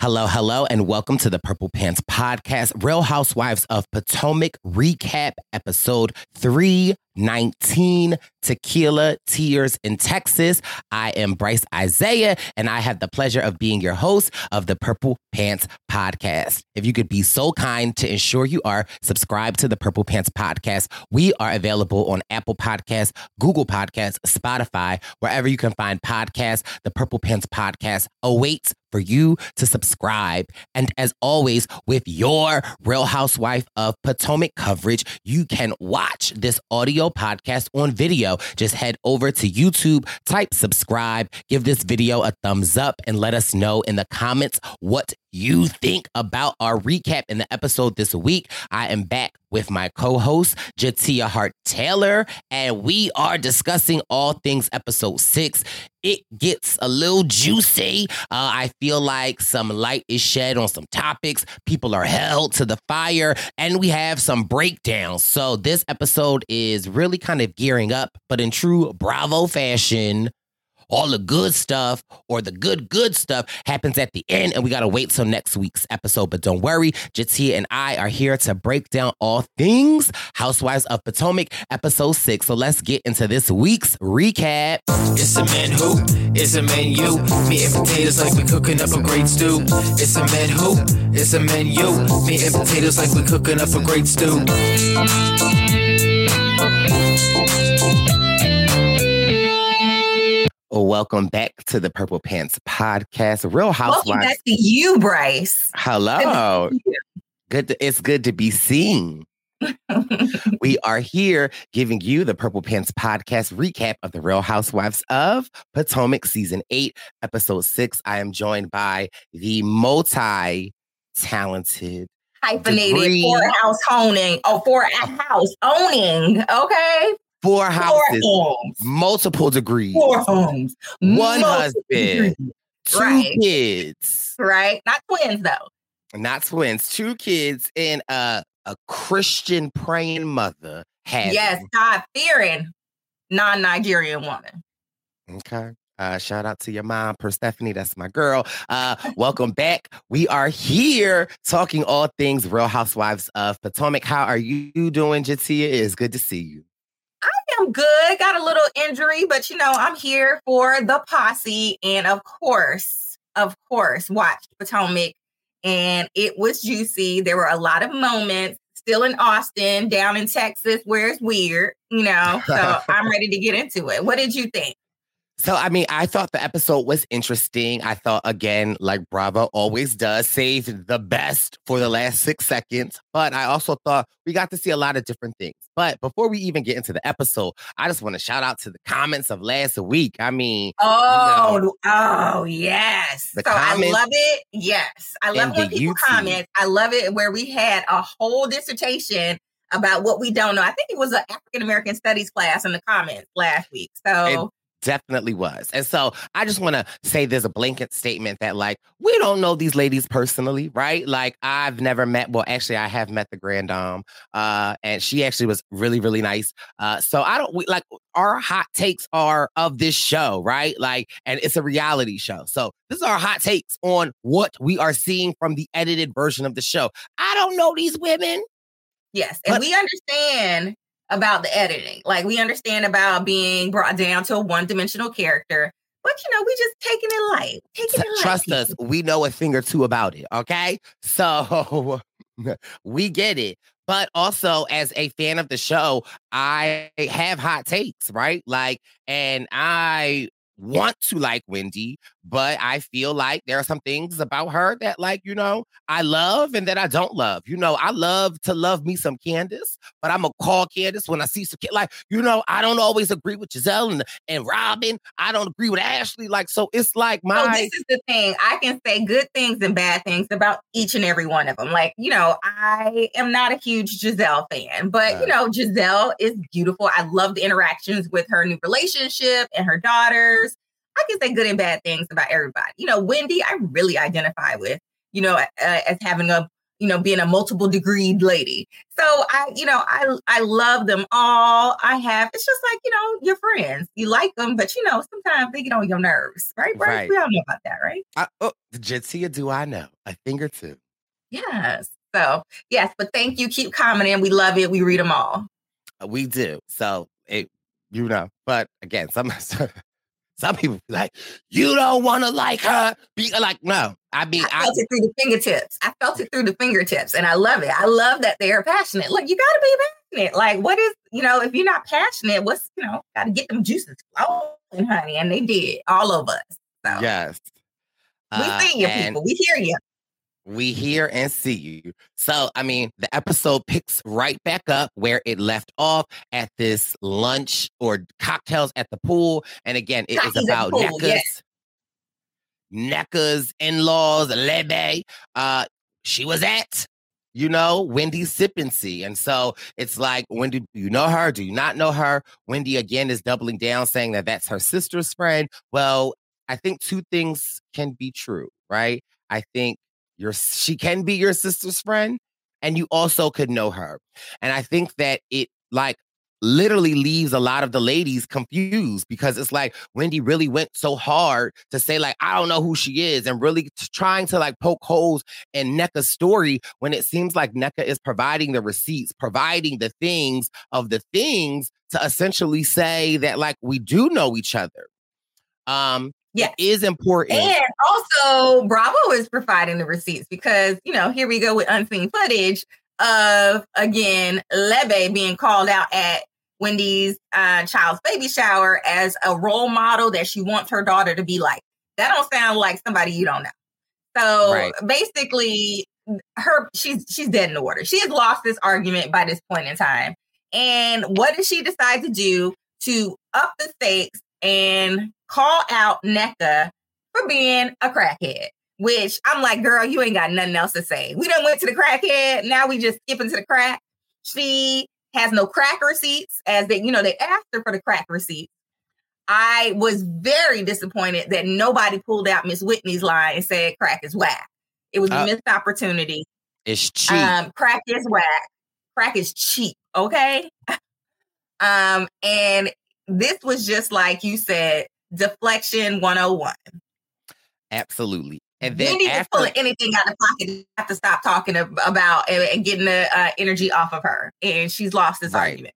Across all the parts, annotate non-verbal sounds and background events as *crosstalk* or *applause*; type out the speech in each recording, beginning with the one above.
Hello, hello, and welcome to the Purple Pants Podcast, Real Housewives of Potomac recap episode 319 Tequila Tears in Texas. I am Brice Izyah, and I have the pleasure of being your host of the Purple Pants Podcast. If you could be so kind to ensure you are subscribed to the Purple Pants Podcast, we are available on Apple Podcasts, Google Podcasts, Spotify, wherever you can find podcasts. The Purple Pants Podcast awaits for you to subscribe. And as always, with your Real Housewife of Potomac coverage, you can watch this audio podcast on video. Just head over to YouTube, type subscribe, give this video a thumbs up, and let us know in the comments what you think about our recap in the episode this week. I am back with my co host, Jtia Hart Taylor, and we are discussing all things episode six. It gets a little juicy. Uh, I feel like some light is shed on some topics. People are held to the fire, and we have some breakdowns. So, this episode is really kind of gearing up, but in true Bravo fashion, all the good stuff or the good, good stuff happens at the end, and we got to wait till next week's episode. But don't worry, Jtia and I are here to break down all things Housewives of Potomac, episode six. So let's get into this week's recap. It's a man who, it's a man you. Meat and potatoes like we cooking up a great stew. It's a man who, it's a man you. Meat and potatoes like we cooking up a great stew. Welcome back to the Purple Pants Podcast, Real Housewives. Welcome back to you, Brice. Hello. Good. To, it's good to be seen. *laughs* we are here giving you the Purple Pants Podcast recap of the Real Housewives of Potomac, Season 8, Episode 6. I am joined by the multi talented, hyphenated Degree. for house owning. Oh, for a house owning. Okay. Four Four houses, homes. multiple degrees, Four homes. one husband, degrees. two Right. kids, Right. Not twins though. not twins, two kids, and a a Christian praying mother. Yes, God fearing non-Nigerian woman. Okay. Uh, shout out to your mom, Persephone. That's my girl. Uh, welcome back. We are here talking all things Real Housewives of Potomac. How are you doing, Jtia? It is good to see you. I'm good. Got a little injury, but you know, I'm here for the posse. And of course, of course, watched Potomac and it was juicy. There were a lot of moments still in Austin, down in Texas, where it's weird, you know. So *laughs* I'm ready to get into it. What did you think? So, I mean, I thought the episode was interesting. I thought, again, like Bravo always does, save the best for the last six seconds. But I also thought we got to see a lot of different things. But before we even get into the episode, I just want to shout out to the comments of last week. I mean, Oh, oh yes. The so I love it. Yes. I love when people YouTube. comment. I love it where we had a whole dissertation about what we don't know. I think it was an African American studies class in the comments last week. So definitely was. And so I just want to say there's a blanket statement that like we don't know these ladies personally, right? Like I've never met well actually I have met the grand dame uh and she actually was really really nice. Uh so I don't we, like our hot takes are of this show, right? Like and it's a reality show. So this is our hot takes on what we are seeing from the edited version of the show. I don't know these women. yes, and But- we understand about the editing. Like we understand about being brought down to a one-dimensional character. But you know, we just taking it light. Taking it light. Trust us, we know a thing or two about it. Okay. *laughs* So *laughs* we get it. But also, as a fan of the show, I have hot takes, right? Like, and I want to like Wendy, but I feel like there are some things about her that, like, you know, I love and that I don't love. You know, I love to love me some Candace, but I'm gonna call Candace when I see some kid. Like, you know, I don't always agree with Gizelle and, and Robyn. I don't agree with Ashley. Like, so it's like my So this is the thing. I can say good things and bad things about each and every one of them. Like, you know, I am not a huge Gizelle fan, but you know, Gizelle is beautiful. I love the interactions with her new relationship and her daughters. I can say good and bad things about everybody. You know, Wendy, I really identify with, you know, uh, as having a you know, being a multiple degree lady. So I, you know, I I love them all. I have. It's just like you know, your friends. You like them, but you know, sometimes they get on your nerves, right? Right. Right. We all know about that, right? I, oh, Jtia, do I know a thing or two? Yes. So yes, but thank you. Keep commenting. We love it. We read them all. Uh, We do. So it, you know, but again, some *laughs* some people be like, you don't want to like her. Be like, no. I mean, I I, felt it through the fingertips. I felt it through the fingertips, and I love it. I love that they are passionate. Look, you got to be passionate. Like, what is you know, if you're not passionate, what's you know, got to get them juices flowing, honey, and they did all of us. So yes. we Uh, see you, people. We hear you. We hear and see you. So, I mean, the episode picks right back up where it left off at this lunch or cocktails at the pool. And again, it is about pool, Nneka's. Nneka's in-laws, Lebe. Uh, she was at, you know, Wendy's Sippency. And so it's like, Wendy, do you know her? Do you not know her? Wendy again is doubling down, saying that that's her sister's friend. Well, I think two things can be true, right? I think your she can be your sister's friend, and you also could know her. And I think that it like literally leaves a lot of the ladies confused because it's like Wendy really went so hard to say like I don't know who she is and really t- trying to like poke holes in Nneka's story when it seems like Nneka is providing the receipts, providing the things of the things to essentially say that like we do know each other. Um Yes. it is important. And also, Bravo is providing the receipts because, you know, here we go with unseen footage of, again, Lebe being called out at Wendy's uh, child's baby shower as a role model that she wants her daughter to be like. That don't sound like somebody you don't know. So Right. basically, her she's she's dead in the water. She has lost this argument by this point in time. And what did she decide to do to up the stakes and call out Nneka for being a crackhead? which I'm like, girl, you ain't got nothing else to say. We done went to the crackhead. Now we just skipping to the crack. She has no crack receipts, as they, you know, they asked her for the crack receipts. I was very disappointed that nobody pulled out Miss Whitney's line and said crack is whack. It was a Uh, missed opportunity. It's cheap. Um, crack is whack. Crack is cheap. Okay. *laughs* um, and this was just like you said, deflection 101. Absolutely. And then Wendy is after pulling anything out of pocket. You have to stop talking about and, and getting the uh, energy off of her. And she's lost this Right. argument.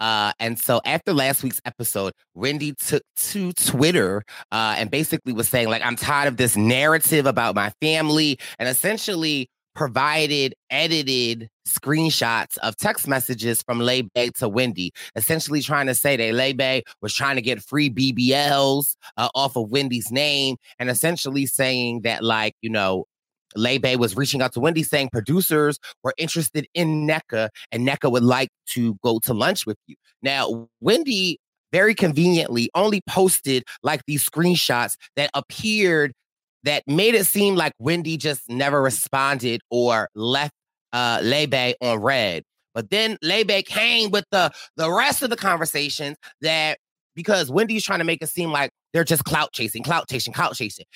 Uh, and so after last week's episode, Wendy took to Twitter uh, and basically was saying, like, I'm tired of this narrative about my family, and essentially provided edited screenshots of text messages from Lebe to Wendy, essentially trying to say that Lebe was trying to get free BBLs uh, off of Wendy's name, and essentially saying that, like, you know, Lebe was reaching out to Wendy saying producers were interested in Nneka and Nneka would like to go to lunch with you. Now, Wendy very conveniently only posted like these screenshots that appeared that made it seem like Wendy just never responded or left uh Lebe on red. But then Lebe came with the the rest of the conversations that because Wendy's trying to make it seem like they're just clout chasing, clout chasing, clout chasing.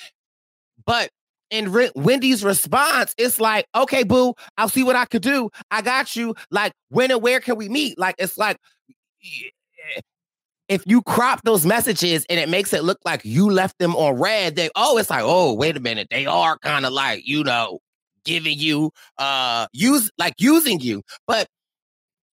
But in Re- Wendy's response, it's like, okay, boo, I'll see what I could do. I got you. Like, when and where can we meet? Like, it's like, if you crop those messages and it makes it look like you left them on red, they, oh, it's like, oh, wait a minute. They are kind of like, you know, giving you, uh, use, like using you. But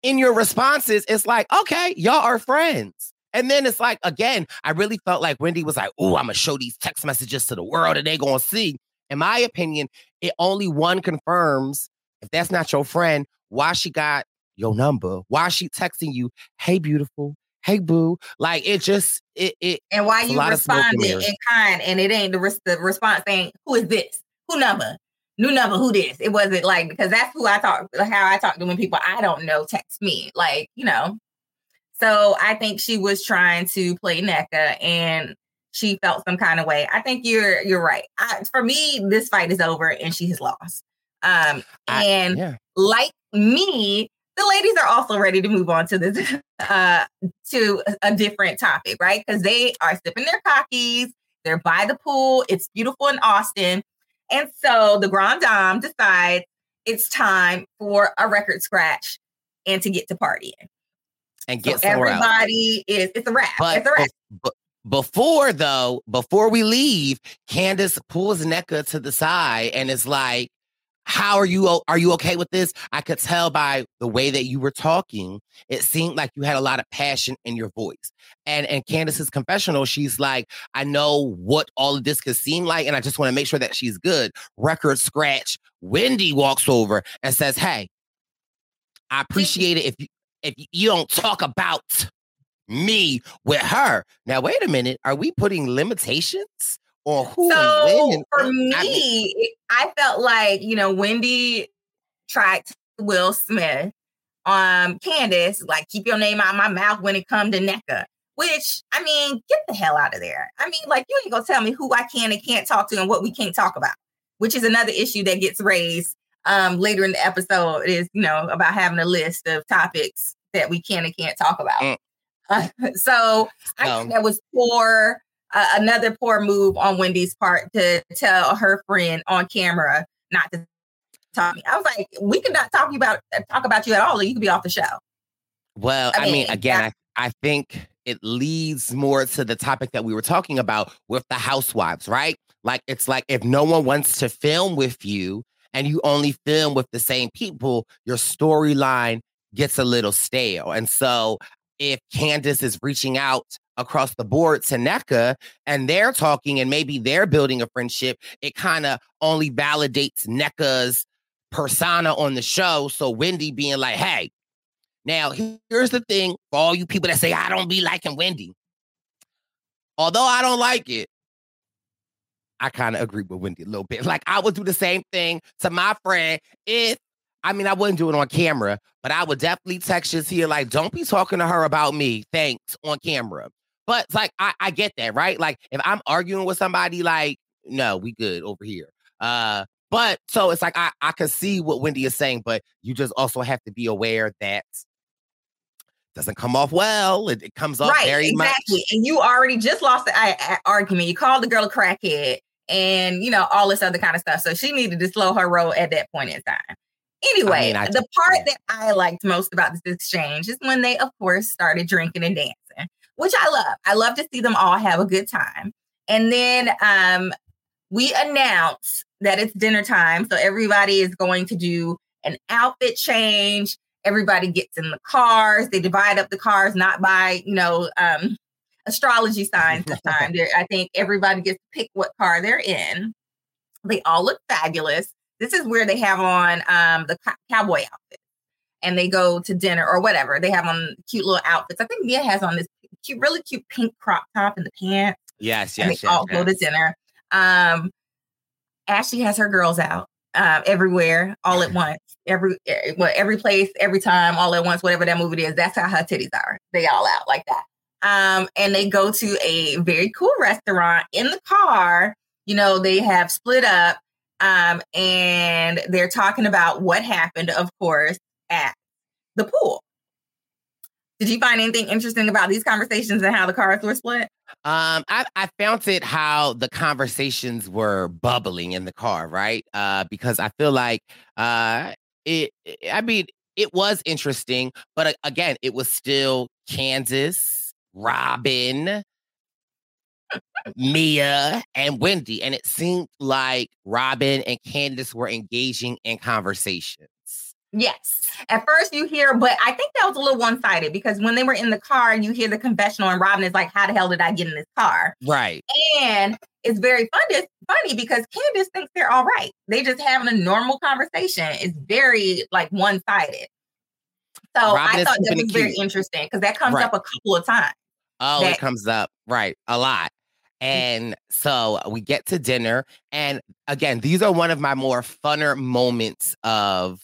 in your responses, it's like, okay, y'all are friends. And then it's like, again, I really felt like Wendy was like, oh, I'm gonna show these text messages to the world and they gonna see. In my opinion, it only one confirms if that's not your friend, why she got your number, why she texting you, hey, beautiful, hey, boo. Like it just, it, it And why you responded in kind and it ain't the, res- the response ain't, who is this? Who number? New number, who this? It wasn't like, because that's who I talk, how I talk to when people I don't know text me. Like, you know. So I think she was trying to play Nneka and she felt some kind of way. I think you're you're right. I, for me, this fight is over and she has lost. Um, I- and yeah. like me, the ladies are also ready to move on to this *laughs* uh to a- different topic, right? Because they are sipping their cockies, they're by the pool, it's beautiful in Austin. And so the Grand Dame decides it's time for a record scratch and to get to partying. and get so everybody is it's a wrap. But it's a wrap. be- before though, before we leave, Candace pulls Nneka to the side and is like, "How are you? Are you okay with this?" I could tell by the way that you were talking. It seemed like you had a lot of passion in your voice. And and Candace's confessional, she's like, "I know what all of this could seem like, and I just want to make sure that she's good." Record scratch. Wendy walks over and says, "Hey, I appreciate it if you if you don't talk about." me with her. Now, wait a minute. Are we putting limitations who So for I mean- me, I felt like, you know, Wendy tried to *laughs* Will Smith, um, Candace, like keep your name out of my mouth when it come to Nneka. Which I mean, get the hell out of there. I mean, like you ain't gonna tell me who I can and can't talk to and what we can't talk about, which is another issue that gets raised um later in the episode, is you know, about having a list of topics that we can and can't talk about. Mm. Uh, *laughs* so I Um, think that was poor, uh, another poor move on Wendy's part to tell her friend on camera not to talk to me. I was like, we could not talk about talk about you at all, or you could be off the show. Well, I I mean, mean, again, I, I think it leads more to the topic that we were talking about with the housewives, right? Like, it's like if no one wants to film with you and you only film with the same people, your storyline gets a little stale. And so, if Candace is reaching out across the board to Nneka and they're talking and maybe they're building a friendship, it kind of only validates Nneka's persona on the show. So, Wendy being like, hey, now, here's the thing for all you people that say, I don't be liking Wendy. Although I don't like it, I kind of agree with Wendy a little bit. *laughs* Like, I would do the same thing to my friend if, I mean, I wouldn't do it on camera, but I would definitely text you here, like, don't be talking to her about me. Thanks on camera. But it's like, I, I get that, right? Like, if I'm arguing with somebody, like, no, we good over here. Uh, but so it's like I I can see what Wendy is saying, but you just also have to be aware that doesn't come off well. It, it comes off right, very exactly. much. And you already just lost the uh, argument. You called the girl a crackhead, and you know all this other kind of stuff. So she needed to slow her roll at that point in time. Anyway, I mean, the part yeah. that I liked most about this exchange is when they, of course, started drinking and dancing, which I love. I love to see them all have a good time. And then um, we announce that it's dinner time. So everybody is going to do an outfit change. Everybody gets in the cars. They divide up the cars, not by, you know, um, astrology signs *laughs* this time. I think everybody gets to pick what car they're in. They all look fabulous. This is where they have on um, the cowboy outfit and they go to dinner or whatever. They have on cute little outfits. I think Mia has on this cute, really cute pink crop top and the pants. Yes, yes, and they yes, all yes. go to dinner. Um, Ashley has her girls out uh, everywhere, all at *laughs* once, every eh, well, every place, every time, all at once, whatever that movie is. That's how her titties are. They all out like that. Um, and they go to a very cool restaurant in the car. You know, they have split up, um, and they're talking about what happened, of course, at the pool. Did you find anything interesting about these conversations and how the cars were split? Um, I, I found it how the conversations were bubbling in the car, right? Uh, because I feel like uh, it. I mean, it was interesting, but uh, again, it was still Candace, Robyn, Mia, and Wendy, and it seemed like Robyn and Candace were engaging in conversations. Yes. At first you hear, but I think that was a little one sided because when they were in the car, you hear the confessional and Robyn is like, How the hell did I get in this car? Right. And it's very fun. It's funny because Candace thinks they're all right. They just having a normal conversation. It's very like one sided. So Robyn I thought that was very cute. interesting because that comes Right. up a couple of times. Oh, that- it comes up right a lot. And so we get to dinner. And again, these are one of my more funner moments of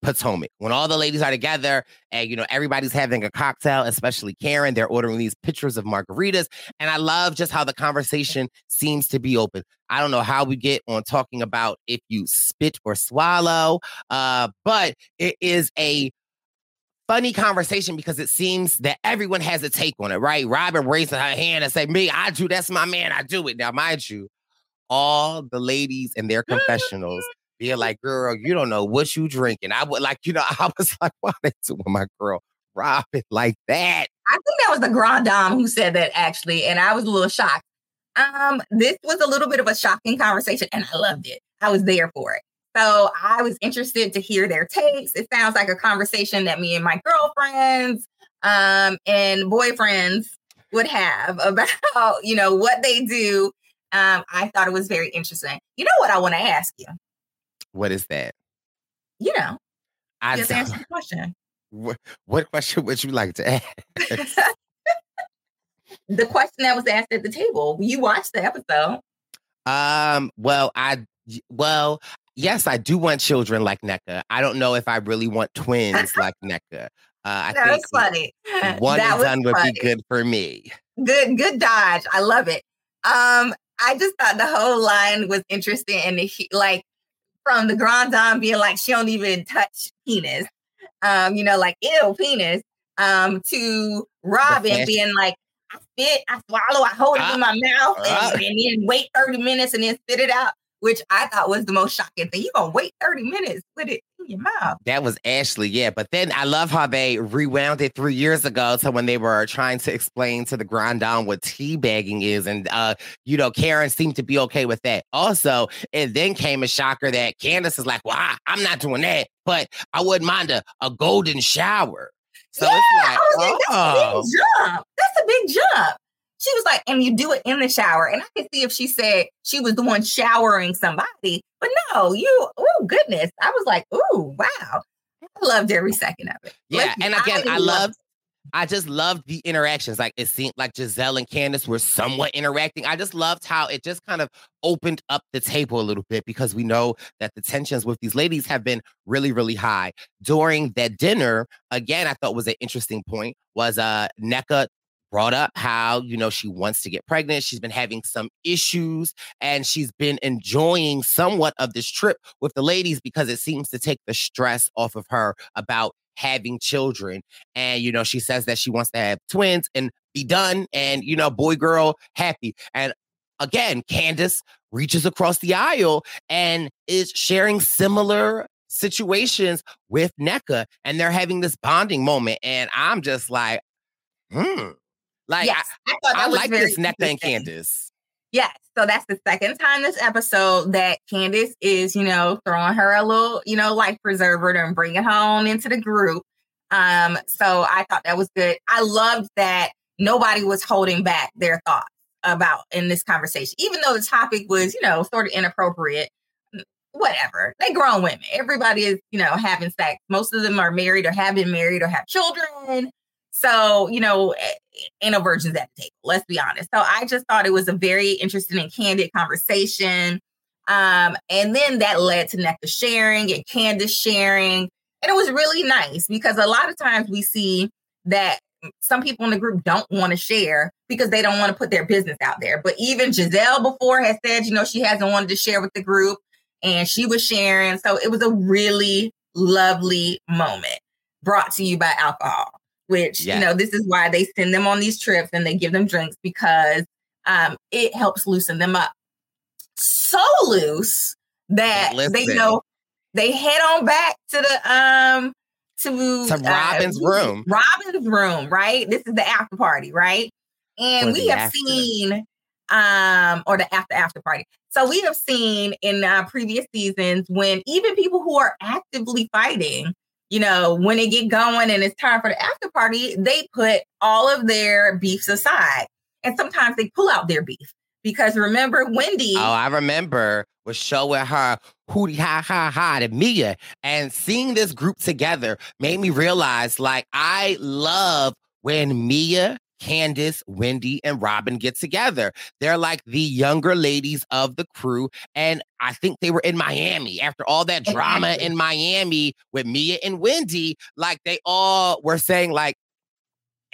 Potomac. When all the ladies are together and you know everybody's having a cocktail, especially Karen, they're ordering these pictures of margaritas. And I love just how the conversation seems to be open. I don't know how we get on talking about if you spit or swallow, uh, but it is a funny conversation because it seems that everyone has a take on it, right? Robyn raising her hand and say, Me, I do, that's my man, I do it. Now, mind you, all the ladies in their confessionals *laughs* being like, girl, you don't know what you drinking. I would like, you know, *laughs* I was like, why they doing my girl Robyn like that? I think that was the Grand Dame who said that actually, and I was a little shocked. Um, this was a little bit of a shocking conversation, and I loved it. I was there for it. So I was interested to hear their takes. It sounds like a conversation that me and my girlfriends um, and boyfriends would have *laughs* about, you know, what they do. Um, I thought it was very interesting. You know what I want to ask you? What is that? You know, I just answer the question. what, what question would you like to ask? *laughs* the question that was asked at the table. You watched the episode. Um, well, I well, yes, I do want children like Nneka. I don't know if I really want *laughs* twins like Nneka. Uh, I that think was funny. *laughs* one that and done would funny. be good for me. Good, good dodge. I love it. Um, I just thought the whole line was interesting, and he, like from the Grand Dame being like she don't even touch penis, um, you know, like ill penis, um, to Robyn being like I spit, I swallow, I hold it in my mouth, ah. and, and then wait thirty minutes and then spit it out, which I thought was the most shocking thing. You're gonna wait thirty minutes, put it in your mouth. That was Ashley, yeah. But then I love how they rewound it three years ago to when they were trying to explain to the Grand Dame what teabagging is. And, uh, you know, Karen seemed to be okay with that. Also, it then came a shocker that Candace is like, well, I, I'm not doing that, but I wouldn't mind a, a golden shower. So yeah, it's like, like, that's a oh. big jump. That's a big jump. She was like, and you do it in the shower. And I could see if she said she was the one showering somebody, but no, you, oh goodness. I was like, oh wow. I loved every second of it. Yeah, Listen, and again, I loved love, I just loved the interactions. Like it seemed like Gizelle and Candace were somewhat interacting. I just loved how it just kind of opened up the table a little bit because we know that the tensions with these ladies have been really, really high. During that dinner, again, I thought was an interesting point was uh Nneka brought up how, you know, she wants to get pregnant. She's been having some issues and she's been enjoying somewhat of this trip with the ladies because it seems to take the stress off of her about having children. And, you know, she says that she wants to have twins and be done and, you know, boy, girl, happy. And again, Candace reaches across the aisle and is sharing similar situations with Nneka. And they're having this bonding moment. And I'm just like, hmm. Like, Yes, I thought that I was like this Nneka and. Candace. Yes. So that's the second time this episode that Candace is, you know, throwing her a little, you know, life preserver and bringing her on into the group. Um, so I thought that was good. I loved that nobody was holding back their thoughts about in this conversation, even though the topic was, you know, sort of inappropriate. Whatever. They grown women. Everybody is, you know, having sex. Most of them are married or have been married or have children. So, you know, eh, ain't no virgins at the table. Let's be honest. So I just thought it was a very interesting and candid conversation. Um, and then that led to Nneka sharing and Candace sharing. And it was really nice because a lot of times we see that some people in the group don't want to share because they don't want to put their business out there. But even Gizelle before has said, you know, she hasn't wanted to share with the group and she was sharing. So it was a really lovely moment brought to you by alcohol, which, Yeah. you know, this is why they send them on these trips and they give them drinks because um, it helps loosen them up. So loose that they know they head on back to the um to To Robyn's room. Robyn's room, right? This is the after party, right? And Or we have after. seen um or the after after party. So we have seen in uh, previous seasons when even people who are actively fighting, you know, when they get going and it's time for the after party, they put all of their beefs aside. And sometimes they pull out their beef because remember Wendy Oh, I remember was showing her hootie ha ha ha to Mia. And seeing this group together made me realize like I love when Mia, Candace, Wendy, and Robin get together. They're like the younger ladies of the crew. And I think they were in Miami after all that drama Exactly. in Miami with Mia and Wendy. Like they all were saying, like,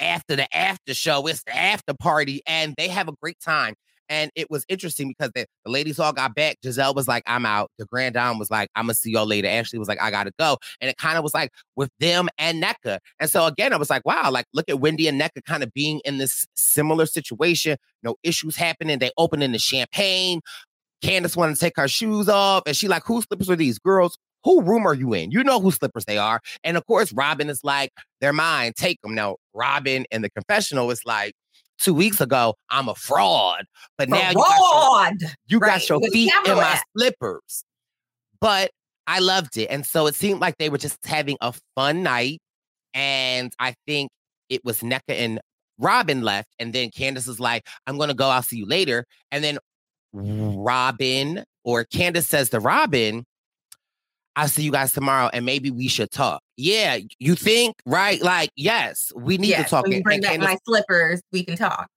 after the after show, it's the after party, and they have a great time. And it was interesting because the, the ladies all got back. Gizelle was like, I'm out. The Grand Dame was like, I'm gonna see y'all later. Ashley was like, I gotta go. And it kind of was like with them and Nneka. And so again, I was like, wow, like look at Wendy and Nneka kind of being in this similar situation. No issues happening. They opening the champagne. Candace wanted to take her shoes off, and she like, whose slippers are these? Girls, who room are you in? You know whose slippers they are. And of course, Robyn is like, they're mine. Take them. Now, Robyn in the confessional is like, two weeks ago, I'm a fraud, but now you got your, fraud. you Right, got your feet in my at. slippers. But I loved it. And so it seemed like they were just having a fun night. And I think it was Nneka and Robyn left. And then Candace is like, I'm going to go. I'll see you later. And then Robyn or Candace says to Robyn, I'll see you guys tomorrow and maybe we should talk. Yeah, you think, right? Like, yes, we need Yes, to talk. When you And- bring and back Candace- my slippers, we can talk.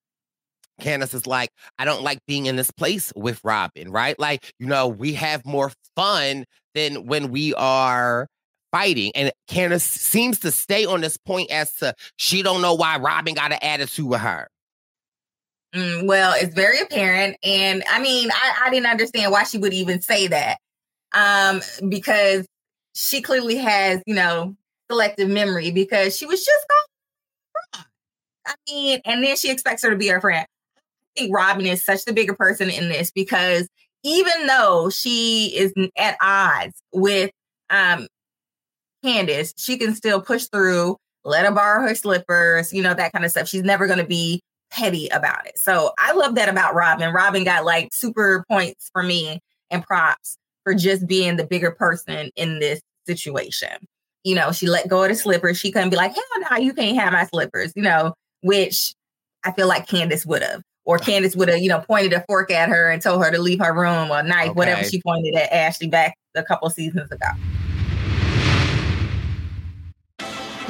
Candace is like, I don't like being in this place with Robyn, right? Like, you know, we have more fun than when we are fighting. And Candace seems to stay on this point as to she don't know why Robyn got an attitude with her. Mm, well, it's very apparent. And I mean, I, I didn't understand why she would even say that. Um, because she clearly has, you know, selective memory because she was just gone. I mean, and then she expects her to be her friend. I think Robyn is such the bigger person in this because even though she is at odds with um Candace, she can still push through, let her borrow her slippers, you know, that kind of stuff. She's never going to be petty about it. So I love that about Robyn. Robyn got like super points for me and props for just being the bigger person in this situation. You know, she let go of the slippers. She couldn't be like, hell no, you can't have my slippers, you know, which I feel like Candace would have. Or Candace would have, you know, pointed a fork at her and told her to leave her room or knife, whatever she pointed at Ashley back a couple seasons ago.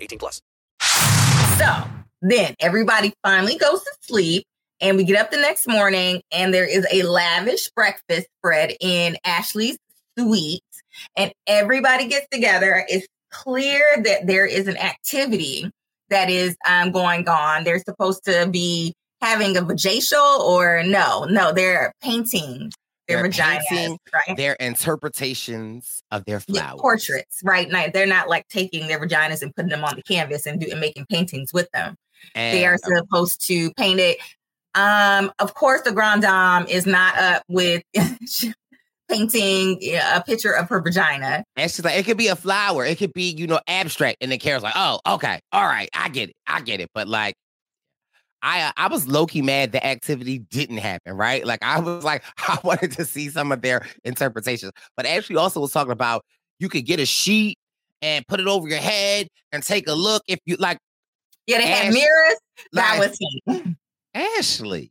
18 plus. So then everybody finally goes to sleep, and we get up the next morning, and there is a lavish breakfast spread in Ashley's suite, and everybody gets together. It's clear that there is an activity that is um, going on. They're supposed to be having a vajacial, or no, no, they're painting their vaginas, painting right? Their interpretations of their Yeah, flowers. portraits, right? Now, they're not like taking their vaginas and putting them on the canvas and, do, and making paintings with them. they are And, uh, supposed to paint it. Um, of course, the Grand Dame is not up with *laughs* painting a picture of her vagina. And she's like, it could be a flower. It could be, you know, abstract. And then Kara's like, oh, okay. All right. I get it. I get it. But like, I uh, I was low key mad the activity didn't happen, right? Like I was like, *laughs* I wanted to see some of their interpretations. But Ashley also was talking about you could get a sheet and put it over your head and take a look if you like. Yeah, they had mirrors. That was he. *laughs* Ashley.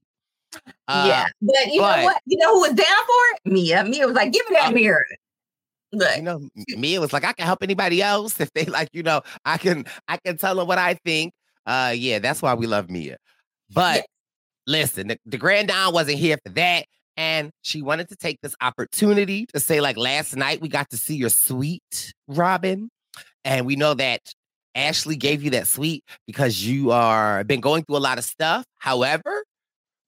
yeah, Uh, but you but- know what? You know who was down for it? Mia. Mia was like, "Give me that Oh. mirror." Look, you know, Mia was like, I can help anybody else if they like, you know, I can I can tell them what I think. Uh yeah, that's why we love Mia. But listen, the, the Grand Dame wasn't here for that. And she wanted to take this opportunity to say, like last night, we got to see your suite, Robyn. And we know that Ashley gave you that suite because you are been going through a lot of stuff. However,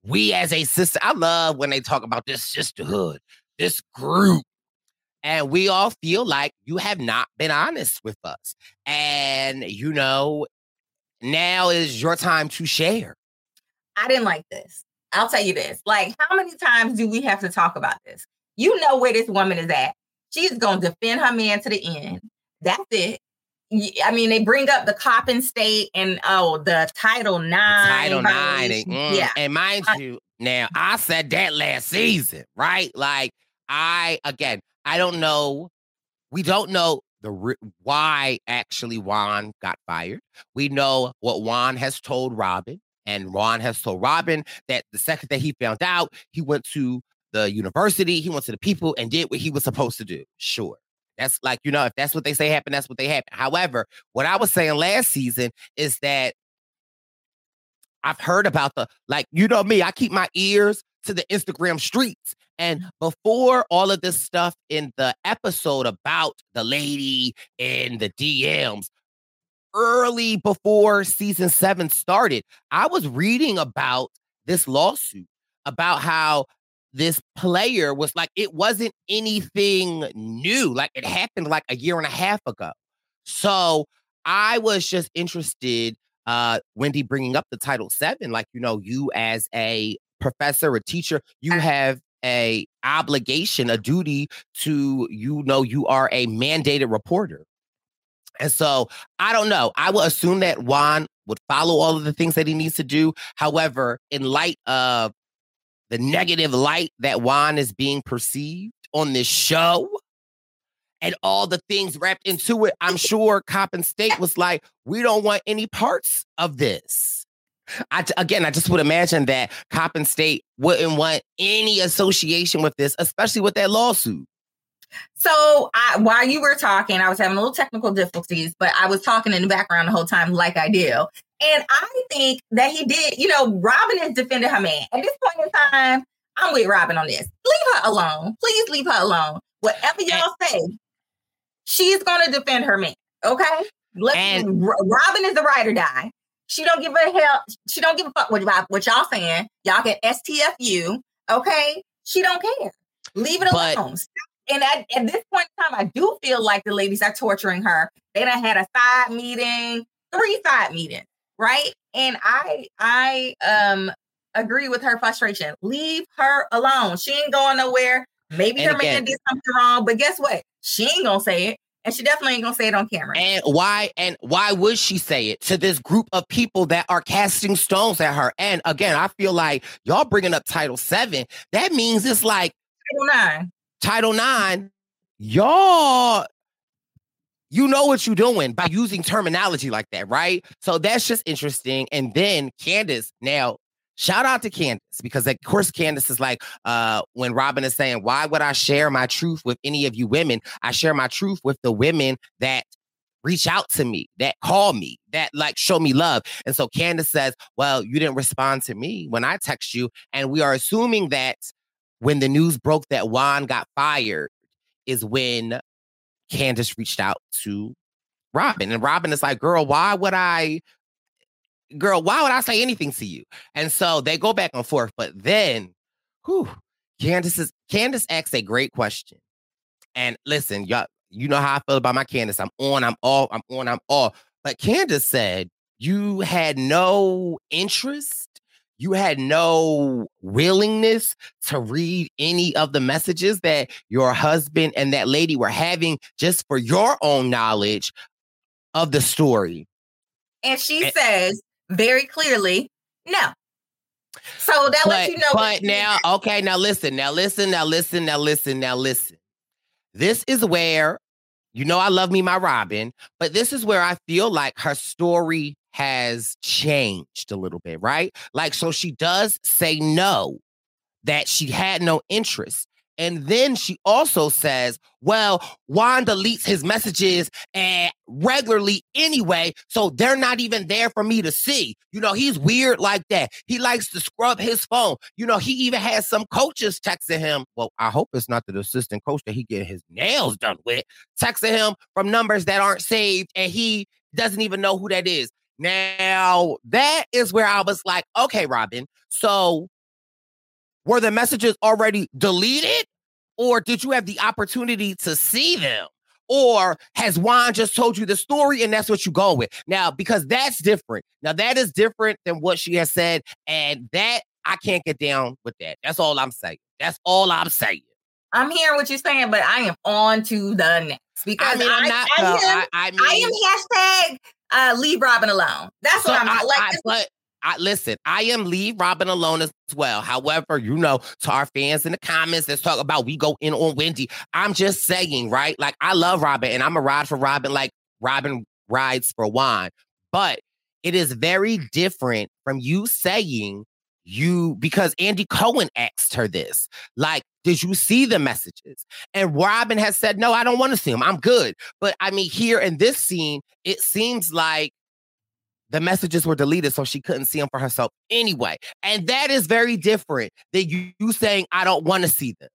we as a sister, I love when they talk about this sisterhood, this group. And we all feel like you have not been honest with us. And, you know, now is your time to share. I didn't like this. I'll tell you this. Like, how many times do we have to talk about this? You know where this woman is at. She's going to defend her man to the end. That's it. I mean, they bring up the Coppin State and oh, the Title Nine. Title Nine. And, mm, yeah. and mind I- you, now I said that last season, right? Like I again, I don't know. We don't know the re- why actually Juan got fired. We know what Juan has told Robyn, and Ron has told Robyn that the second that he found out, he went to the university, he went to the people and did what he was supposed to do. Sure. That's like, you know, if that's what they say happened, that's what they happen. However, what I was saying last season is that I've heard about the like you know me, I keep my ears to the Instagram streets. And mm-hmm. before all of this stuff in the episode about the lady in the DMs, early before season seven started, I was reading about this lawsuit about how this player was like, it wasn't anything new. Like it happened like a year and a half ago. So I was just interested, uh, Wendy, bringing up the Title Seven. Like, you know, you as a professor, a teacher, you have a obligation, a duty to, you know, you are a mandated reporter. And so I don't know. I will assume that Juan would follow all of the things that he needs to do. However, in light of the negative light that Juan is being perceived on this show and all the things wrapped into it, I'm sure Coppin State was like, we don't want any parts of this. I, again, I just would imagine that Coppin State wouldn't want any association with this, especially with that lawsuit. So I, while you were talking, I was having a little technical difficulties, but I was talking in the background the whole time, like I do. And I think that he did, you know, Robyn has defended her man. At this point in time, I'm with Robyn on this. Leave her alone. Please leave her alone. Whatever y'all say, she's going to defend her man. Okay? Let and, Robyn is the ride or die. She don't give a hell. She don't give a fuck what, what y'all saying. Y'all can STFU. Okay? She don't care. Leave it alone. And at, at this point in time, I do feel like the ladies are torturing her. They done had a side meeting, three side meetings right? And I I um agree with her frustration. Leave her alone. She ain't going nowhere. Maybe and her again, man did something wrong, but guess what? She ain't gonna say it. And she definitely ain't gonna say it on camera. And why and why would she say it to this group of people that are casting stones at her? And again, I feel like y'all bringing up Title Seven. That means it's like Title Nine. Title Nine. Y'all you know what you're doing by using terminology like that, right? So that's just interesting. And then Candace, now shout out to Candace because of course Candace is like, uh, when Robyn is saying, why would I share my truth with any of you women? I share my truth with the women that reach out to me, that call me, that like show me love. And so Candace says, well, you didn't respond to me when I text you. And we are assuming that when the news broke that Juan got fired is when Candace reached out to Robyn, and Robyn is like, "Girl, why would I? Girl, why would I say anything to you?" And so they go back and forth. But then, whew, Candace is Candace asks a great question. And listen, y'all, you know how I feel about my Candace. I'm on, I'm off, I'm on, I'm off. But Candace said you had no interest you had no willingness to read any of the messages that your husband and that lady were having just for your own knowledge of the story. And she and, says very clearly, no. So that but, lets you know. But now, okay, now listen, now listen, now listen, now listen, now listen. This is where, you know, I love me my Robyn, but this is where I feel like her story has changed a little bit, right? Like, so she does say no, that she had no interest. And then she also says, well, Juan deletes his messages and regularly anyway, so they're not even there for me to see. You know, he's weird like that. He likes to scrub his phone. You know, he even has some coaches texting him. Well, I hope it's not the assistant coach that he get his nails done with, texting him from numbers that aren't saved, and he doesn't even know who that is. Now, that is where I was like, okay, Robyn, so were the messages already deleted? Or did you have the opportunity to see them? Or has Juan just told you the story and that's what you go with? Now, because that's different. Now, that is different than what she has said. And that I can't get down with that. That's all I'm saying. That's all I'm saying. I'm hearing what you're saying, but I am on to the next because I, mean, I'm I, not, I, am, I, I, mean, I am hashtag uh, leave Robyn alone. That's so what I'm I, like. I, but I, listen, I am leave Robyn alone as well. However, you know, to our fans in the comments, let's talk about we go in on Wendy. I'm just saying, right? Like I love Robyn, and I'm a ride for Robyn, like Robyn rides for Juan. But it is very different from you saying you because Andy Cohen asked her this. Like, did you see the messages? And Robyn has said, no, I don't want to see them. I'm good. But I mean, here in this scene, it seems like the messages were deleted so she couldn't see them for herself anyway. And that is very different than you, you saying, I don't want to see them.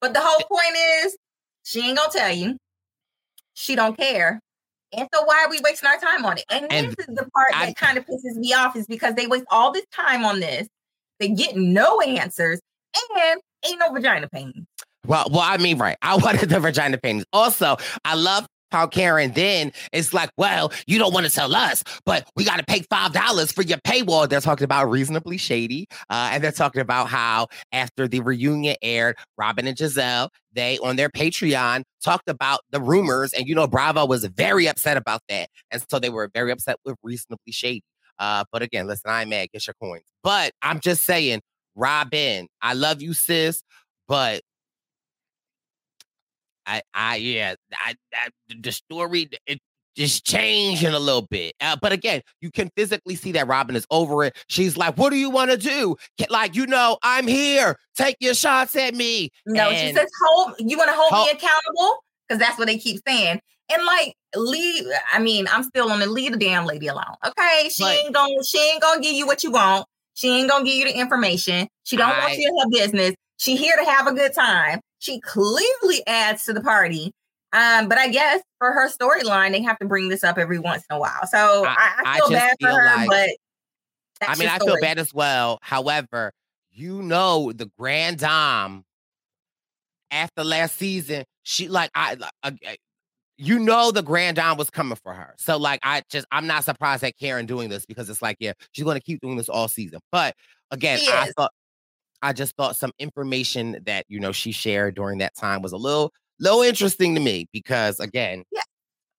But the whole point is she ain't gonna tell you. She don't care. And so why are we wasting our time on it? And, And this is the part I- that kind of pisses me off is because they waste all this time on this. They get no answers and ain't no vagina pain. Well, well, I mean, right. I *laughs* wanted the vagina paintings. Also, I love how Karen then is like, well, you don't want to tell us, but we got to pay five dollars for your paywall. They're talking about reasonably shady, uh, and they're talking about how after the reunion aired, Robyn and Gizelle they on their Patreon talked about the rumors, and you know, Bravo was very upset about that, and so they were very upset with reasonably shady. Uh, but again, listen, I'm mad. Get your coins. But I'm just saying, Robyn, I love you, sis, but I, I, yeah, I, I, the story it just changing a little bit. Uh, but again, you can physically see that Robyn is over it. She's like, "What do you want to do? Like, you know, I'm here. Take your shots at me." No, she says hold you want to hold Hold- me accountable? Because that's what they keep saying. And like leave, I mean, I'm still on the leave the damn lady alone. Okay. She ain't gonna she ain't gonna give you what you want. She ain't gonna give you the information. She don't want you in her business. She here to have a good time. She clearly adds to the party. Um, but I guess for her storyline, they have to bring this up every once in a while. So I, I, I feel just bad for feel her, like- but I mean, I feel bad as well. However, you know, the Grand Dame after last season, she like I, I I- you know the Grand Dame was coming for her. So like I just I'm not surprised at Karen doing this because it's like, yeah, she's gonna keep doing this all season. But again, She I is. thought I just thought some information that you know she shared during that time was a little little interesting to me because again, Yeah.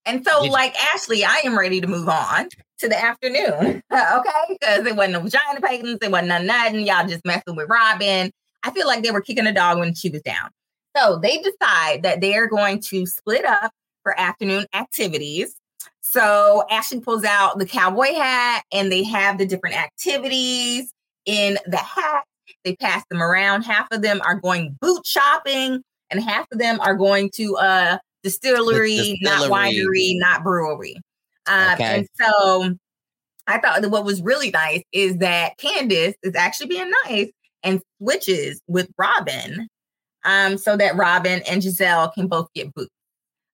And so, Did you- like Ashley, I am ready to move on to the afternoon. *laughs* okay. Because it wasn't no vagina patents, it wasn't none nothing. Y'all just messing with Robyn. I feel like they were kicking a dog when she was down. So they decide that they're going to split up for afternoon activities. So Ashley pulls out the cowboy hat and they have the different activities in the hat. They pass them around. Half of them are going boot shopping and half of them are going to uh distillery, not winery, not brewery. Um, Okay. And so I thought that what was really nice is that Candace is actually being nice and switches with Robyn, um, so that Robyn and Gizelle can both get boots.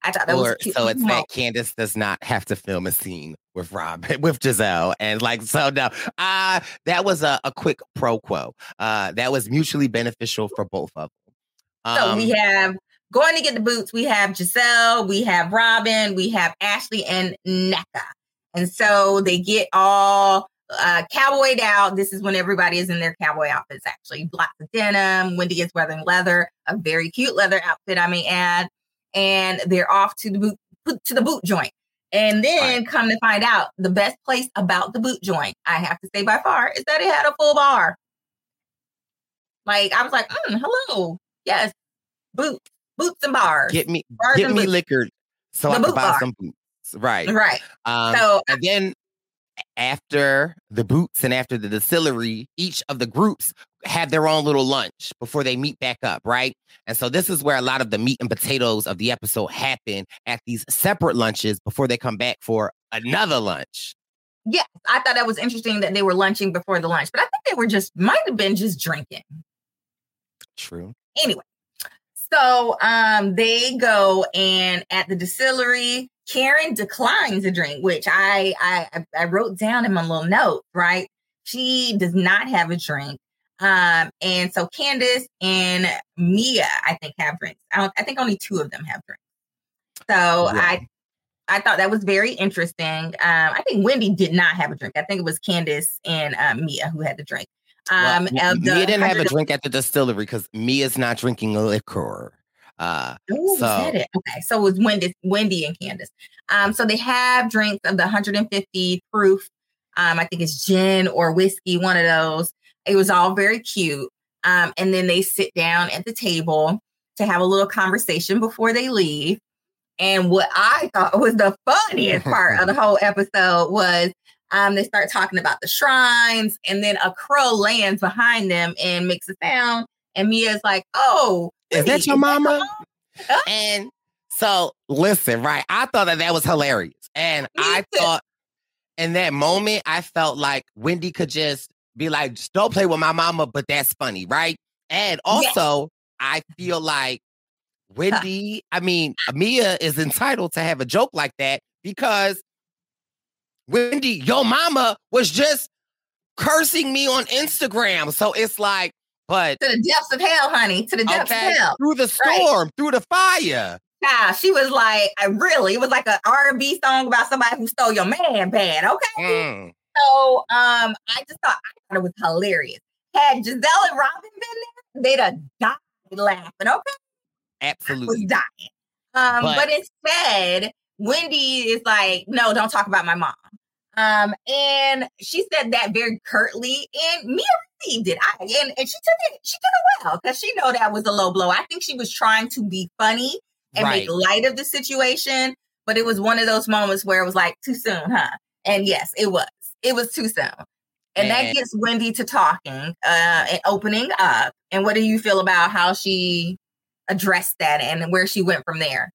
I thought that or a cute so it's that. Candace does not have to film a scene with Rob *laughs* with Gizelle and like so no uh that was a, a quick pro quo uh that was mutually beneficial for both of them So um, we have going to get the boots. We have Gizelle, we have Robyn, we have Ashley and Nneka. And so they get all uh, cowboyed out. This is when everybody is in their cowboy outfits, actually. Of denim. Wendy is wearing leather, a very cute leather outfit, I may add. And they're off to the boot to the boot joint. And then come to find out, the best place about the boot joint, I have to say by far, is that it had a full bar. Like I was like, mm, hello, yes, boots, boots and bars. get me Bars get me boots. liquor so The I can buy bar. some boots right Right. um So- and then after the boots and after the distillery each of the groups have their own little lunch before they meet back up right and so this is where a lot of the meat and potatoes of the episode happen at these separate lunches before they come back for another lunch Yes, I thought that was interesting that they were lunching before the lunch, but I think they were just might have been just drinking. true Anyway, so um they go and at the distillery, Karen declines a drink, which I I I wrote down in my little note, right? She does not have a drink. Um, and so Candace and Mia, I think, have drinks. I, don't, I think only two of them have drinks. So I I thought that was very interesting. Um, I think Wendy did not have a drink. I think it was Candace and um, Mia who had the drink. Um, well, Mia didn't have a drink at the distillery because Mia's not drinking liquor. Uh, Ooh, so it? Okay, so it was Wendy, Wendy and Candace. Um, so they have drinks of the 150 proof. Um, I think it's gin or whiskey, one of those. It was all very cute. Um, and then they sit down at the table to have a little conversation before they leave. And what I thought was the funniest *laughs* part of the whole episode was um, they start talking about the shrines, and then a crow lands behind them and makes a sound. And Mia's like, "Oh, is that your mama? And so listen, right? I thought that that was hilarious, and I thought in that moment I felt like Wendy could just be like, "Just don't play with my mama," but that's funny, right? And also, I feel like Wendy, I mean, Mia is entitled to have a joke like that because Wendy, your mama was just cursing me on Instagram. So it's like, but to the depths of hell, honey, to the depths okay, of hell. through the storm, Right. through the fire. Yeah, she was like, I really, it was like an R&B song about somebody who stole your man band. Okay. Mm. So um, I just thought I thought it was hilarious. Had Gizelle and Robyn been there, they'd have died laughing. Okay. was Absolutely. dying. Um, But- but, instead, Wendy is like, no, don't talk about my mom. Um, and she said that very curtly, and Mia received it. I and, and she took it, she took it well because she know that was a low blow. I think she was trying to be funny and make light of the situation, but it was one of those moments where it was like too soon, huh? And yes, it was. It was too soon. And that gets Wendy to talking uh, and opening up. And what do you feel about how she addressed that and where she went from there?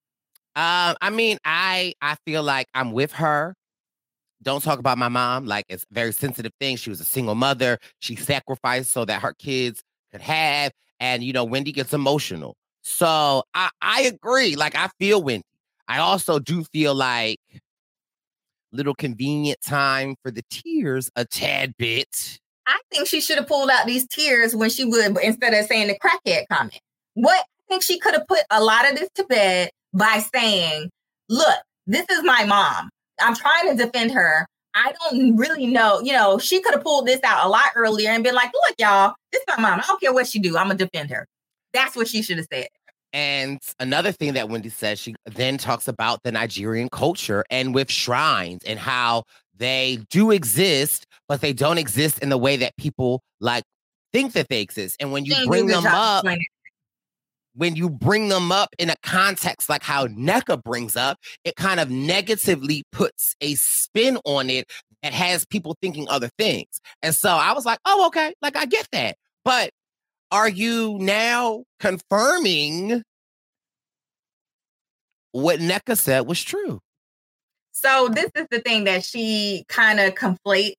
Um, I mean, I I feel like I'm with her. Don't talk about my mom. Like it's a very sensitive thing. She was a single mother. She sacrificed so that her kids could have. And you know, Wendy gets emotional. So I I agree. Like I feel Wendy. I also do feel like little convenient time for the tears a tad bit. I think she should have pulled out these tears when she would instead of saying the crackhead comment. What I think she could have put a lot of this to bed by saying, "Look, this is my mom. I'm trying to defend her. I don't really know. You know, she could have pulled this out a lot earlier and been like, "Look, y'all, this is my mom. I don't care what she do. I'm gonna defend her." That's what she should have said. And another thing that Wendy says, she then talks about the Nigerian culture and with shrines and how they do exist, but they don't exist in the way that people like think that they exist. And when you She didn't do a bring them up, explaining when you bring them up in a context like how Nneka brings up, it kind of negatively puts a spin on it that has people thinking other things. And so I was like, oh, okay, like I get that. But are you now confirming what Nneka said was true? So this is the thing that she kind of conflates.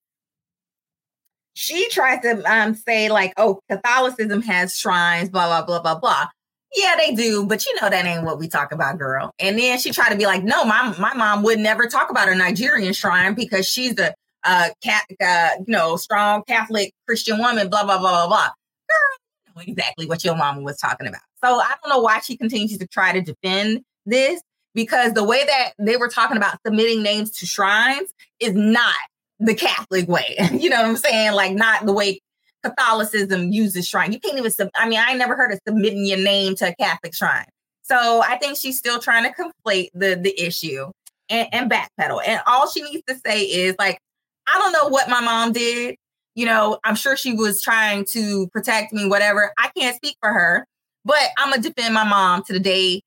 She tries to um, say like, "Oh, Catholicism has shrines, blah blah blah blah blah." Yeah, they do, but you know that ain't what we talk about, girl. And then she tried to be like, "No, my my mom would never talk about a Nigerian shrine because she's a uh, cat, uh, you know, strong Catholic Christian woman." Blah blah blah blah blah. Exactly what your mama was talking about. So I don't know why she continues to try to defend this because the way that they were talking about submitting names to shrines is not the Catholic way. *laughs* you know what I'm saying? Like not the way Catholicism uses shrine. You can't even sub- I mean, I never heard of submitting your name to a Catholic shrine. So I think she's still trying to conflate the the issue and, and backpedal. And all she needs to say is like, I don't know what my mom did. You know, I'm sure she was trying to protect me, whatever. I can't speak for her, but I'm gonna defend my mom to the day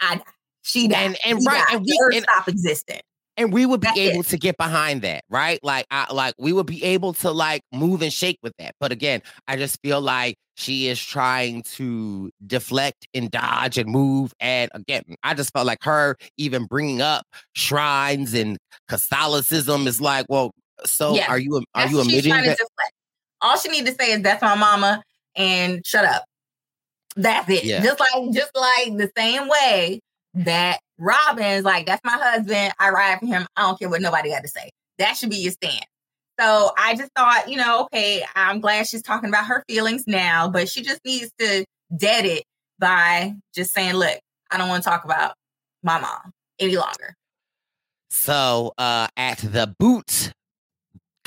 I die. She died. And and She right, died. and we and, stop existing. and we would be That's able it. to get behind that, right? Like, I like we would be able to like move and shake with that. But again, I just feel like she is trying to deflect and dodge and move. And again, I just felt like her even bringing up shrines and Catholicism is like, well, so Yeah. are you are That's you admitting that? All she need to say is that's my mama and shut up. That's it. Yeah. Just like just like the same way that Robyn's like, that's my husband. I ride for him. I don't care what nobody got to say. That should be your stand. So I just thought, you know, okay, I'm glad she's talking about her feelings now, but she just needs to dead it by just saying, look, I don't want to talk about my mom any longer. So uh at the boot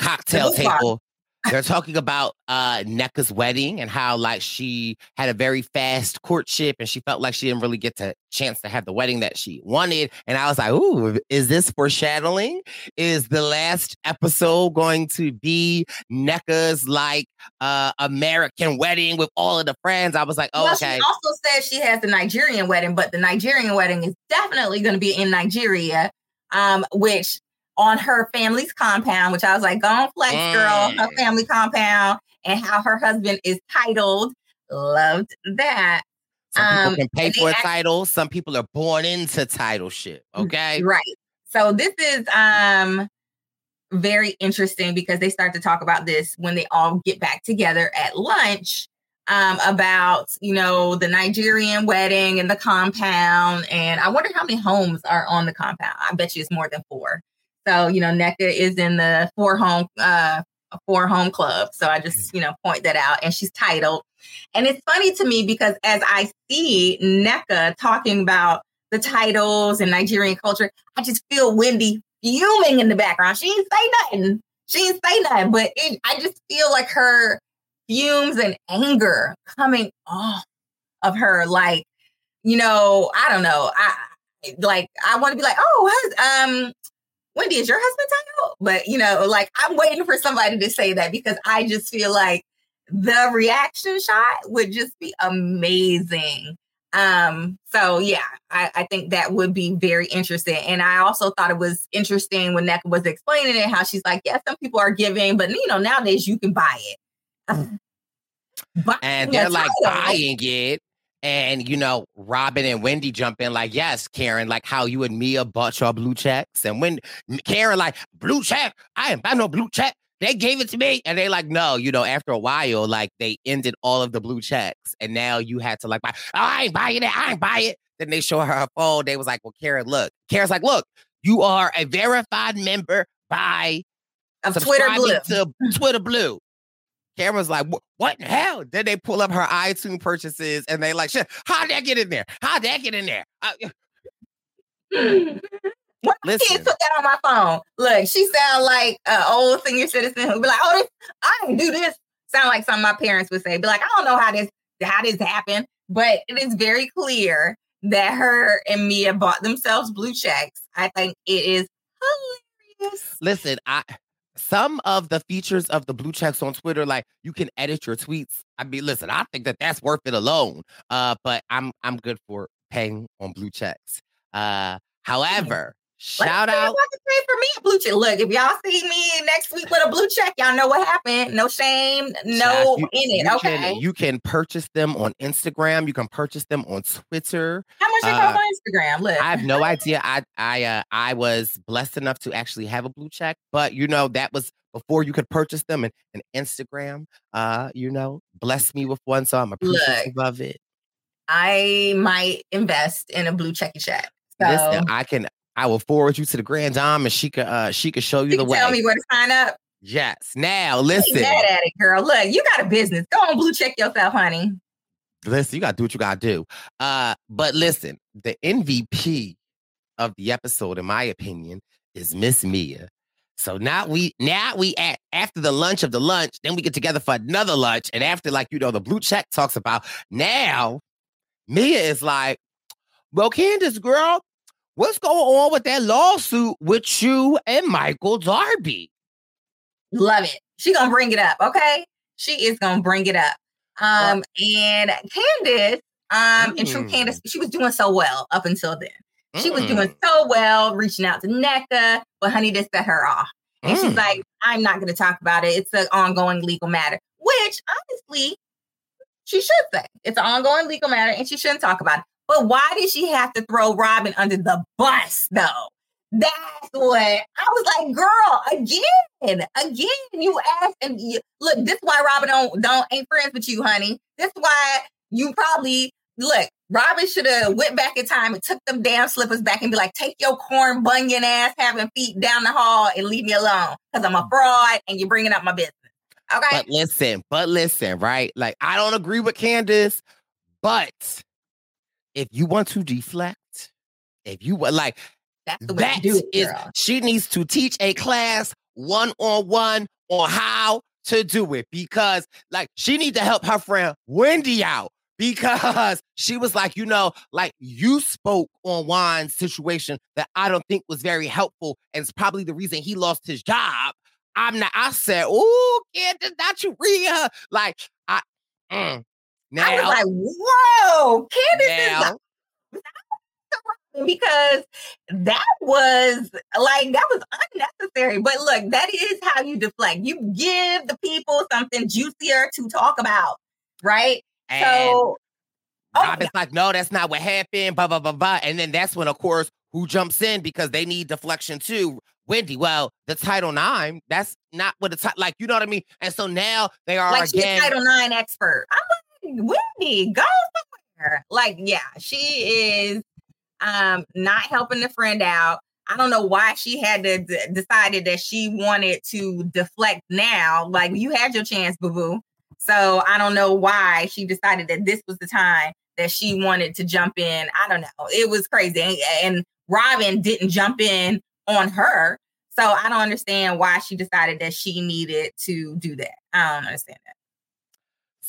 cocktail boot table, *laughs* they're talking about uh Nneka's wedding and how like she had a very fast courtship and she felt like she didn't really get the chance to have the wedding that she wanted. And I was like, ooh, is this foreshadowing? Is the last episode going to be Nneka's like uh American wedding with all of the friends? I was like, oh, well, okay. she also said she has the Nigerian wedding, but the Nigerian wedding is definitely going to be in Nigeria, um, which on her family's compound, which I was like, go on flex, girl, her family compound, and how her husband is titled. Loved that. Some people Um, can pay for a act- title. Some people are born into titleship. Okay. Right. So this is um very interesting because they start to talk about this when they all get back together at lunch. um, about you know the Nigerian wedding and the compound, and I wonder how many homes are on the compound. I bet you it's more than four. So you know, Nneka is in the four home uh, four home club. So I just you know point that out, and she's titled. And it's funny to me because as I see Nneka talking about the titles and Nigerian culture, I just feel Wendy fuming in the background. She ain't say nothing. She ain't say nothing, but it, I just feel like her fumes and anger coming off of her. Like, you know, I don't know. I like I want to be like, oh, um, Wendy, is your husband title? But you know, like I'm waiting for somebody to say that because I just feel like the reaction shot would just be amazing. Um, so yeah, I, I think that would be very interesting. And I also thought it was interesting when Nneka was explaining it, how she's like, yeah, some people are giving, but you know, nowadays you can buy it. *laughs* and they're like buying it. And you know, Robyn and Wendy jump in like, yes, Karen, like how you and Mia bought your blue checks. And when Karen, like, blue check, I ain't buy no blue check. They gave it to me. And they like, no, you know, after a while, like they ended all of the blue checks. And now you had to like buy, oh, I ain't buying it. I ain't buy it. Then they show her her phone. They was like, well, Karen, look. Karen's like, look, you are a verified member by of Twitter Blue. To Twitter Blue. Cameron's like, what in hell? Then they pull up her iTunes purchases and they like, shit, how'd that get in there? How'd that get in there? What Listen. kids put that on my phone? Look, she sound like an old senior citizen who be like, "Oh, this, I didn't do this." Sound like some of my parents would say, "Be like, I don't know how this how this happened," but it is very clear that her and Mia bought themselves blue checks. I think it is hilarious. Listen, I some of the features of the blue checks on Twitter, like you can edit your tweets. I mean, listen, I think that that's worth it alone. Uh, but I'm I'm good for paying on blue checks. Uh, however, Shout out. Pay for me a blue check. Look, if y'all see me next week with a blue check, y'all know what happened. No shame, no you, in it. You okay. Can, you can purchase them on Instagram. You can purchase them on Twitter. How much uh, on Instagram? Look, I have no idea. I I uh, I was blessed enough to actually have a blue check, but you know that was before you could purchase them. And, and Instagram, uh, you know, blessed me with one, so I'm appreciative Look, of it. I might invest in a blue checky check. So. Listen, I can I will forward you to the Grand Dame, and she could uh she could show you, you the way. Tell me where to sign up. Yes. Now listen. Mad at it, girl. Look, you got a business. Go on, blue check yourself, honey. Listen, you gotta do what you gotta do. Uh, but listen, the MVP of the episode, in my opinion, is Miss Mia. So now we now we at after the lunch of the lunch, then we get together for another lunch, and after like you know the blue check talks about now, Mia is like, well, Candace, girl, What's going on with that lawsuit with you and Michael Darby? Love it. She gonna bring it up, okay? She is gonna bring it up. Um, and Candace, um, mm. and true Candace, mm. she was doing so well up until then. She mm. was doing mm. so well, reaching out to Nneka, but honey, this set her off. And mm. she's like, I'm not gonna talk about it. It's an ongoing legal matter, which honestly, she should say. It's an ongoing legal matter and she shouldn't talk about it. But why did she have to throw Robyn under the bus though? That's what I was like, girl, again, again, you asked and you, look, this is why Robyn don't don't ain't friends with you, honey. This is why you probably look, Robyn should have went back in time and took them damn slippers back and be like, take your corn bunion ass having feet down the hall and leave me alone. Cause I'm a mm-hmm. fraud and you're bringing up my business. Okay. But listen, but listen, right? Like I don't agree with Candace, but if you want to deflect, if you want like that's the way that do it, is, she needs to teach a class one on one on how to do it because like she need to help her friend Wendy out because *laughs* she was like, you know, like you spoke on Juan's situation that I don't think was very helpful, and it's probably the reason he lost his job. I'm not. I said, "Oh, kid, not you, Rhea." Like I, mm, now, I was like, whoa, Candace is *laughs* because that was like that was unnecessary. But look, that is how you deflect. You give the people something juicier to talk about, right? And so oh, Robyn's like, no, that's not what happened, blah, blah, blah, blah. And then that's when, of course, who jumps in because they need deflection too? Wendy. Well, the Title Nine, that's not what the title, like, you know what I mean? And so now they are like again Title Nine expert. I'm Wendy, go somewhere. Like, yeah, she is um not helping the friend out. I don't know why she had to d- decided that she wanted to deflect now. Like you had your chance, boo boo. So I don't know why she decided that this was the time that she wanted to jump in. I don't know. It was crazy. And, and Robyn didn't jump in on her. So I don't understand why she decided that she needed to do that. I don't understand that.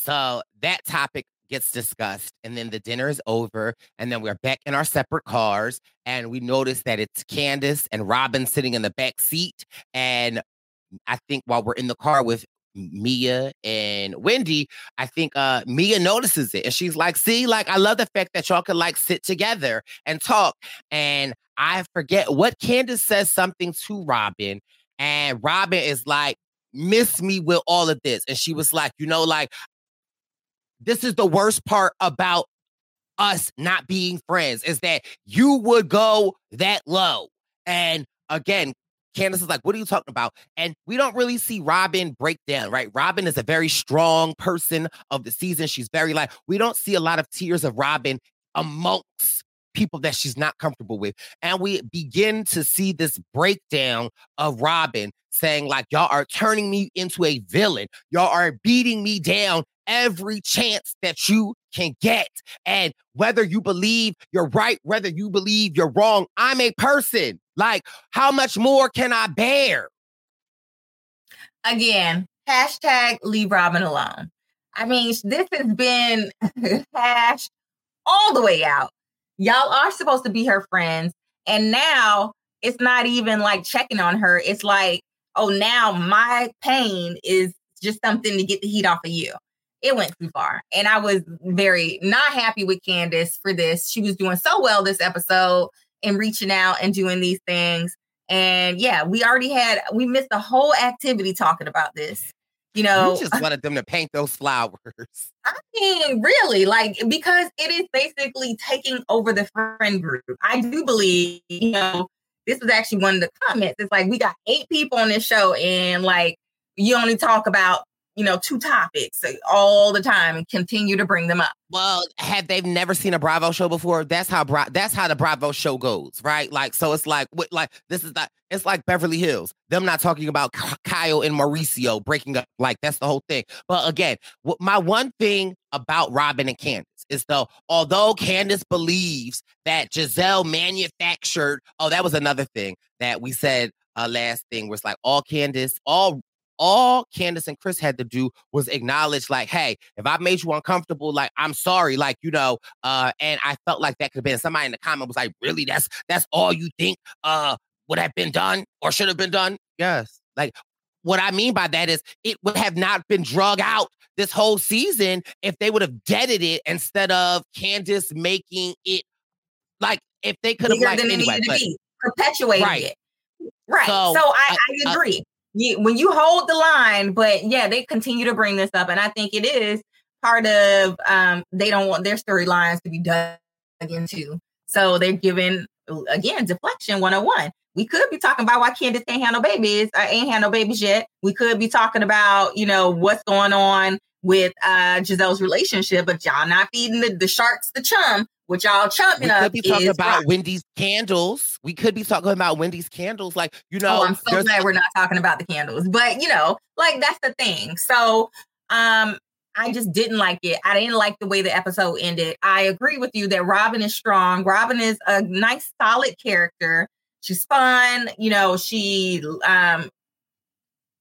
So that topic gets discussed, and then the dinner is over, and then we're back in our separate cars, and we notice that it's Candace and Robyn sitting in the back seat. And I think while we're in the car with Mia and Wendy, I think uh Mia notices it and she's like, see, like I love the fact that y'all can like sit together and talk. And I forget what Candace says something to Robyn, and Robyn is like, miss me with all of this. And she was like, you know, like this is the worst part about us not being friends is that you would go that low. And again, Candace is like, what are you talking about? And we don't really see Robyn break down, right? Robyn is a very strong person of the season. She's very like, we don't see a lot of tears of Robyn amongst people that she's not comfortable with. And we begin to see this breakdown of Robyn saying, like, y'all are turning me into a villain. Y'all are beating me down every chance that you can get. And whether you believe you're right, whether you believe you're wrong, I'm a person. Like, how much more can I bear? Again, hashtag leave Robyn alone. I mean, this has been *laughs* hashed all the way out. Y'all are supposed to be her friends. And now it's not even like checking on her. It's like, oh, now my pain is just something to get the heat off of you. It went too far. And I was very not happy with Candace for this. She was doing so well this episode and reaching out and doing these things. And yeah, we already had, we missed the whole activity talking about this. You know, you just wanted them to paint those flowers. *laughs* I mean, really, like because it is basically taking over the friend group. I do believe, you know, this was actually one of the comments. It's like we got eight people on this show, and like you only talk about you know, two topics all the time and continue to bring them up. Well, have they never seen a Bravo show before? That's how Bra- that's how the Bravo show goes, right? Like, so it's like, what, like this is like it's like Beverly Hills. Them not talking about Kyle and Mauricio breaking up. Like that's the whole thing. But again, my one thing about Robyn and Candace is though, although Candace believes that Gizelle manufactured. Oh, that was another thing that we said. Uh, last thing was like all Candace, all all Candace and Chris had to do was acknowledge, like, hey, if I made you uncomfortable, like, I'm sorry, like, you know, uh, and I felt like that could have been somebody in the comment was like, really, that's that's all you think uh would have been done or should have been done? Yes. Like what I mean by that is it would have not been drug out this whole season if they would have deaded it instead of Candace making it like if they could have like anyway, but, perpetuated right. it. Right. So, so I, I, I agree you, when you hold the line, but yeah, they continue to bring this up, and I think it is part of um, they don't want their storylines to be dug into, so they're giving again deflection 101. We could be talking about why Candace ain't handle babies, I ain't handle babies yet. We could be talking about you know what's going on with uh Gizelle's relationship, but y'all not feeding the, the sharks the chum which y'all chumping we up. could be talking about rock. Wendy's candles. We could be talking about Wendy's candles. Like, you know, oh, I'm so glad we're not talking about the candles. But you know, like that's the thing. So um I just didn't like it. I didn't like the way the episode ended. I agree with you that Robyn is strong. Robyn is a nice, solid character. She's fun. You know, she um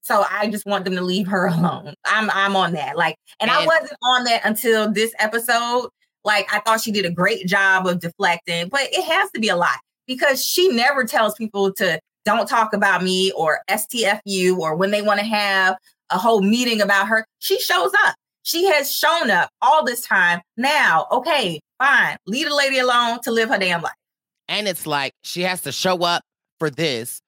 so I just want them to leave her *laughs* alone. I'm I'm on that. Like, and, and I wasn't on that until this episode like I thought she did a great job of deflecting, but it has to be a lot because she never tells people to don't talk about me or STFU or when they want to have a whole meeting about her. She shows up. She has shown up all this time. Now, okay, fine. Leave the lady alone to live her damn life. And it's like she has to show up for this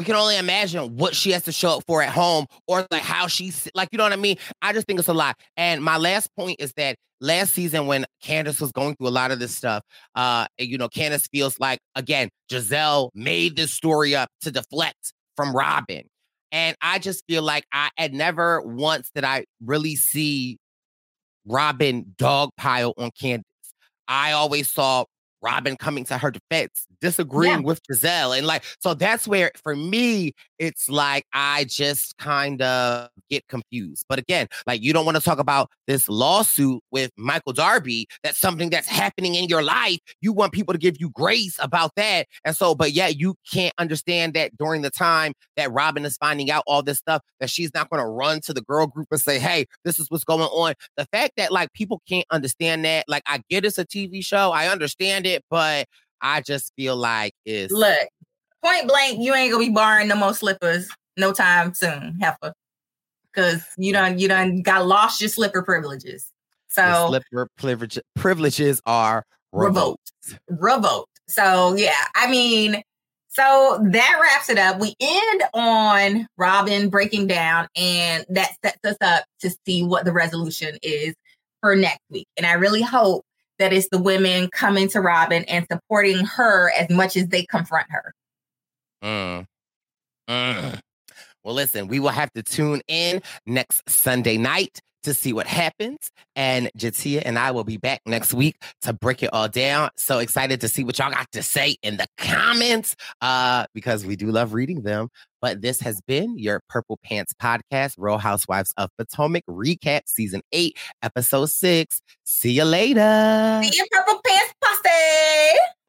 we can only imagine what she has to show up for at home or like how she's like, you know what I mean? I just think it's a lot. And my last point is that last season when Candace was going through a lot of this stuff, uh, you know, Candace feels like again, Gizelle made this story up to deflect from Robyn. And I just feel like I had never once did I really see Robyn dogpile on Candace. I always saw Robyn coming to her defense, disagreeing Yeah. with Gizelle. And like, so that's where for me, it's like I just kind of get confused. But again, like you don't want to talk about this lawsuit with Michael Darby. That's something that's happening in your life. You want people to give you grace about that. And so, but yeah, you can't understand that during the time that Robyn is finding out all this stuff, that she's not going to run to the girl group and say, hey, this is what's going on. The fact that like people can't understand that, like I get it's a TV show, I understand it, but I just feel like it's Look, point blank, you ain't gonna be borrowing no more slippers no time soon, heifer. Cause you done you done got lost your slipper privileges. the So slipper privilege, privileges are revoked. revoked. So yeah, I mean, so that wraps it up. We end on Robyn breaking down, and that sets us up to see what the resolution is for next week. And I really hope that it's the women coming to Robyn and supporting her as much as they confront her. Mm. Mm. Well, listen, we will have to tune in next Sunday night to see what happens. And Jtia and I will be back next week to break it all down. So excited to see what y'all got to say in the comments uh, because we do love reading them. But this has been your Purple Pants Podcast, Real Housewives of Potomac recap, season eight, episode six. See you later. See you, Purple Pants Posse.